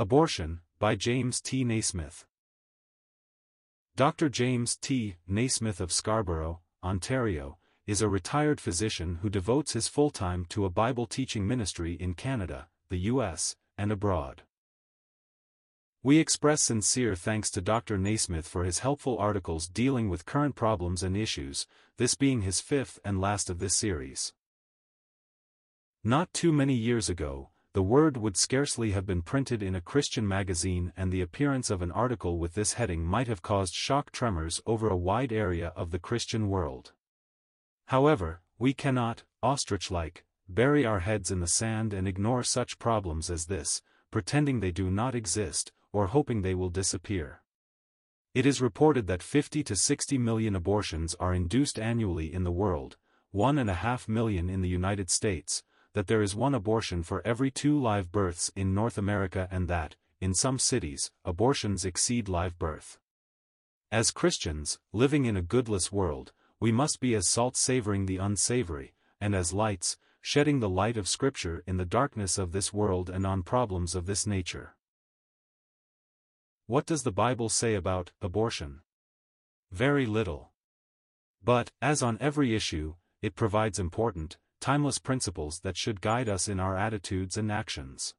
Abortion, by James T. Naismith. Dr. James T. Naismith of Scarborough, Ontario, is a retired physician who devotes his full time to a Bible teaching ministry in Canada, the U.S., and abroad. We express sincere thanks to Dr. Naismith for his helpful articles dealing with current problems and issues, this being his fifth and last of this series. Not too many years ago, the word would scarcely have been printed in a Christian magazine and the appearance of an article with this heading might have caused shock tremors over a wide area of the Christian world. However, we cannot, ostrich-like, bury our heads in the sand and ignore such problems as this, pretending they do not exist, or hoping they will disappear. It is reported that 50 to 60 million abortions are induced annually in the world, one and a half million in the United States, that there is one abortion for every two live births in North America and that, in some cities, abortions exceed live birth. As Christians, living in a goodless world, we must be as salt savoring the unsavory, and as lights, shedding the light of Scripture in the darkness of this world and on problems of this nature. What does the Bible say about abortion? Very little. But, as on every issue, it provides important, timeless principles that should guide us in our attitudes and actions.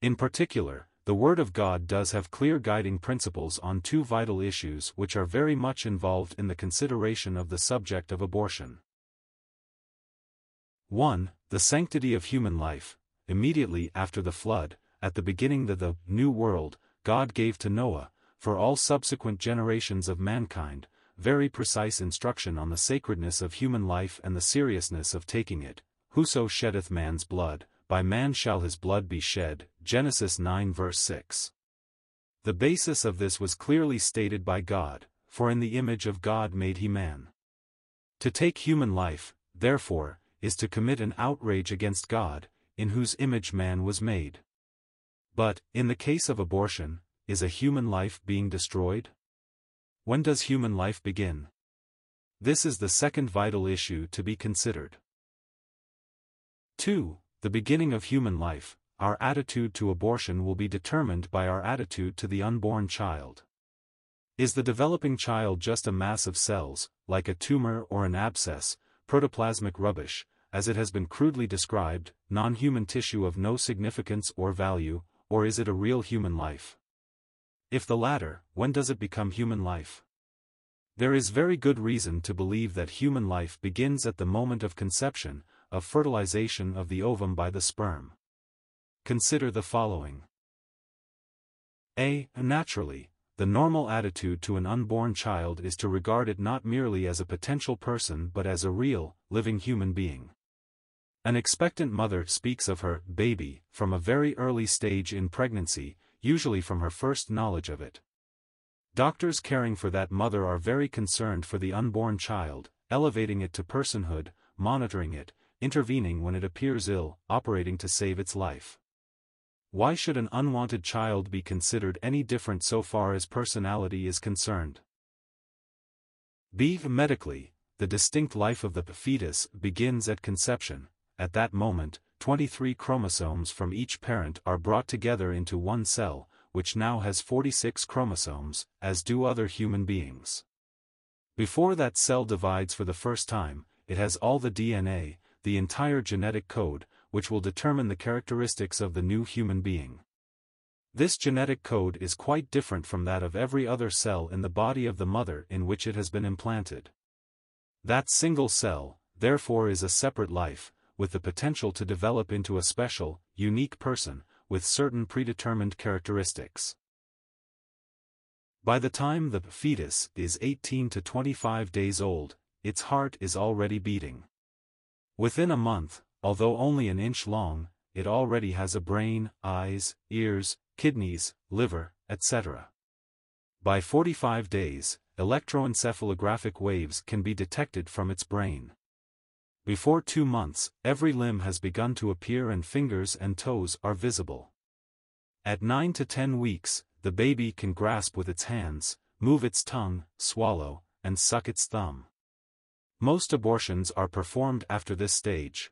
In particular, the Word of God does have clear guiding principles on two vital issues which are very much involved in the consideration of the subject of abortion. 1. The sanctity of human life. Immediately after the flood, at the beginning of the new world, God gave to Noah, for all subsequent generations of mankind, very precise instruction on the sacredness of human life and the seriousness of taking it. Whoso sheddeth man's blood, by man shall his blood be shed. Genesis 9 verse 6. The basis of this was clearly stated by God, for in the image of God made he man. To take human life, therefore, is to commit an outrage against God, in whose image man was made. But, in the case of abortion, is a human life being destroyed? When does human life begin? This is the second vital issue to be considered. 2. The beginning of human life, our attitude to abortion will be determined by our attitude to the unborn child. Is the developing child just a mass of cells, like a tumor or an abscess, protoplasmic rubbish, as it has been crudely described, non-human tissue of no significance or value, or is it a real human life? If the latter, when does it become human life? There is very good reason to believe that human life begins at the moment of conception, of fertilization of the ovum by the sperm. Consider the following. A. Naturally, the normal attitude to an unborn child is to regard it not merely as a potential person but as a real, living human being. An expectant mother speaks of her baby from a very early stage in pregnancy, usually from her first knowledge of it. Doctors caring for that mother are very concerned for the unborn child, elevating it to personhood, monitoring it, intervening when it appears ill, operating to save its life. Why should an unwanted child be considered any different so far as personality is concerned? B. Medically, the distinct life of the fetus begins at conception, at that moment, 23 chromosomes from each parent are brought together into one cell, which now has 46 chromosomes, as do other human beings. Before that cell divides for the first time, it has all the DNA, the entire genetic code, which will determine the characteristics of the new human being. This genetic code is quite different from that of every other cell in the body of the mother in which it has been implanted. That single cell, therefore is a separate life, with the potential to develop into a special, unique person, with certain predetermined characteristics. By the time the fetus is 18 to 25 days old, its heart is already beating. Within a month, although only an inch long, it already has a brain, eyes, ears, kidneys, liver, etc. By 45 days, electroencephalographic waves can be detected from its brain. Before two months, every limb has begun to appear and fingers and toes are visible. At 9 to 10 weeks, the baby can grasp with its hands, move its tongue, swallow, and suck its thumb. Most abortions are performed after this stage.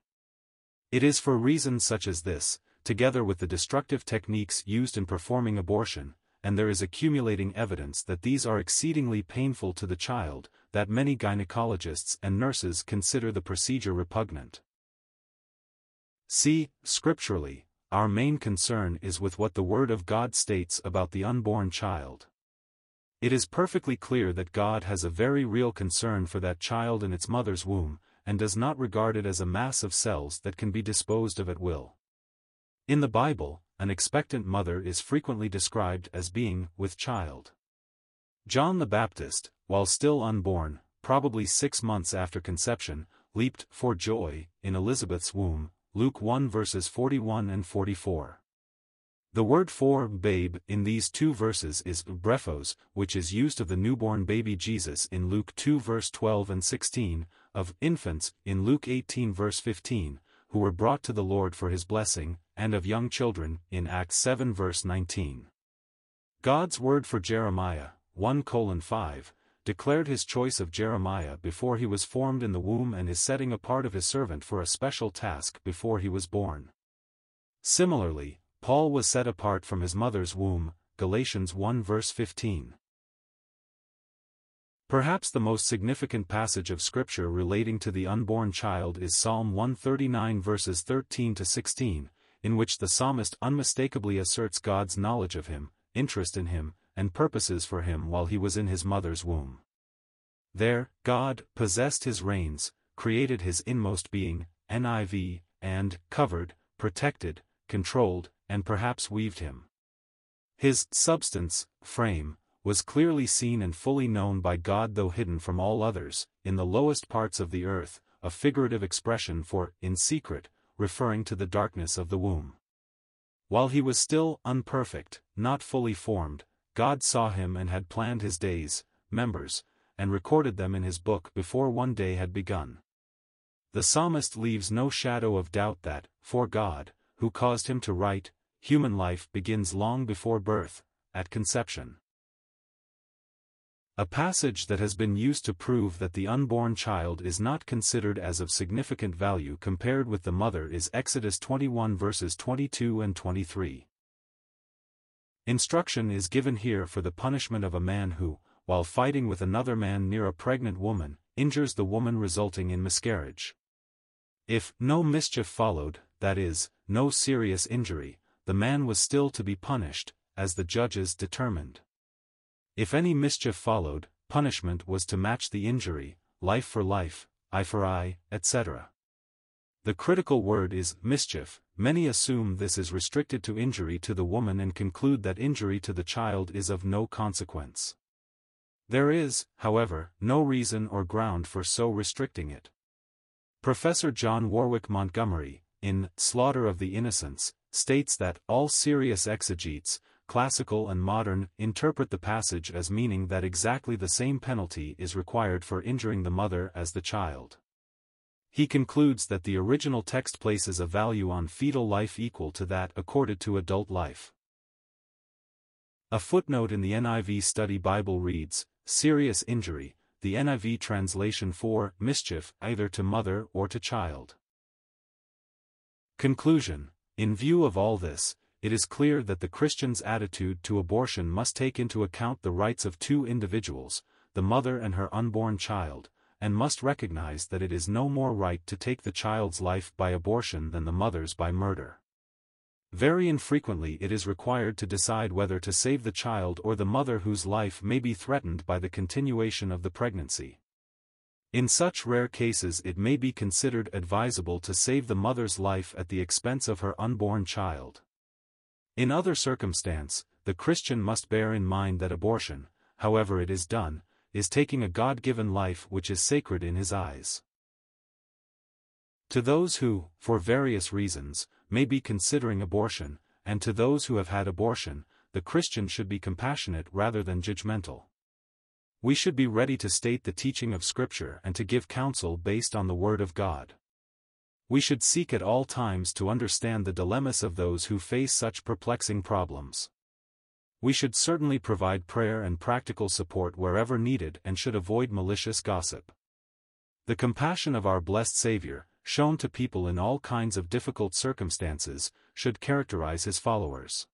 It is for reasons such as this, together with the destructive techniques used in performing abortion, and there is accumulating evidence that these are exceedingly painful to the child, that many gynecologists and nurses consider the procedure repugnant. See, scripturally, our main concern is with what the Word of God states about the unborn child. It is perfectly clear that God has a very real concern for that child in its mother's womb, and does not regard it as a mass of cells that can be disposed of at will. In the Bible, an expectant mother is frequently described as being with child. John the Baptist, while still unborn, probably six months after conception, leaped for joy in Elizabeth's womb, Luke 1 verses 41 and 44. The word for babe in these two verses is brephos, which is used of the newborn baby Jesus in Luke 2 verse 12 and 16, of infants in Luke 18 verse 15, who were brought to the Lord for his blessing, and of young children in Acts 7 verse 19. God's word for Jeremiah, 1 colon 5, declared his choice of Jeremiah before he was formed in the womb and his setting apart of his servant for a special task before he was born. Similarly, Paul was set apart from his mother's womb, Galatians 1 verse 15. Perhaps the most significant passage of Scripture relating to the unborn child is Psalm 139 verses 13 to 16, in which the psalmist unmistakably asserts God's knowledge of him, interest in him, and purposes for him while he was in his mother's womb. There, God possessed his reins, created his inmost being, NIV, and covered, protected, controlled, and perhaps weaved him. His substance, frame, was clearly seen and fully known by God though hidden from all others, in the lowest parts of the earth, a figurative expression for in secret, referring to the darkness of the womb. While he was still unperfect, not fully formed, God saw him and had planned his days, members, and recorded them in his book before one day had begun. The psalmist leaves no shadow of doubt that, for God, who caused him to write, human life begins long before birth, at conception. A passage that has been used to prove that the unborn child is not considered as of significant value compared with the mother is Exodus 21 verses 22 and 23. Instruction is given here for the punishment of a man who, while fighting with another man near a pregnant woman, injures the woman resulting in miscarriage. If no mischief followed, that is, no serious injury, the man was still to be punished, as the judges determined. If any mischief followed, punishment was to match the injury, life for life, eye for eye, etc. The critical word is mischief. Many assume this is restricted to injury to the woman and conclude that injury to the child is of no consequence. There is, however, no reason or ground for so restricting it. Professor John Warwick Montgomery, in Slaughter of the Innocents, states that all serious exegetes, classical and modern, interpret the passage as meaning that exactly the same penalty is required for injuring the mother as the child. He concludes that the original text places a value on fetal life equal to that accorded to adult life. A footnote in the NIV Study Bible reads, Serious injury, the NIV translation for mischief either to mother or to child. Conclusion In view of all this, it is clear that the Christian's attitude to abortion must take into account the rights of two individuals, the mother and her unborn child, and must recognize that it is no more right to take the child's life by abortion than the mother's by murder. Very infrequently it is required to decide whether to save the child or the mother whose life may be threatened by the continuation of the pregnancy. In such rare cases it may be considered advisable to save the mother's life at the expense of her unborn child. In other circumstance, the Christian must bear in mind that abortion, however it is done, is taking a God-given life which is sacred in his eyes. To those who, for various reasons, may be considering abortion, and to those who have had abortion, the Christian should be compassionate rather than judgmental. We should be ready to state the teaching of Scripture and to give counsel based on the Word of God. We should seek at all times to understand the dilemmas of those who face such perplexing problems we should certainly provide prayer and practical support wherever needed and should avoid malicious gossip. The compassion of our blessed Savior, shown to people in all kinds of difficult circumstances, should characterize his followers.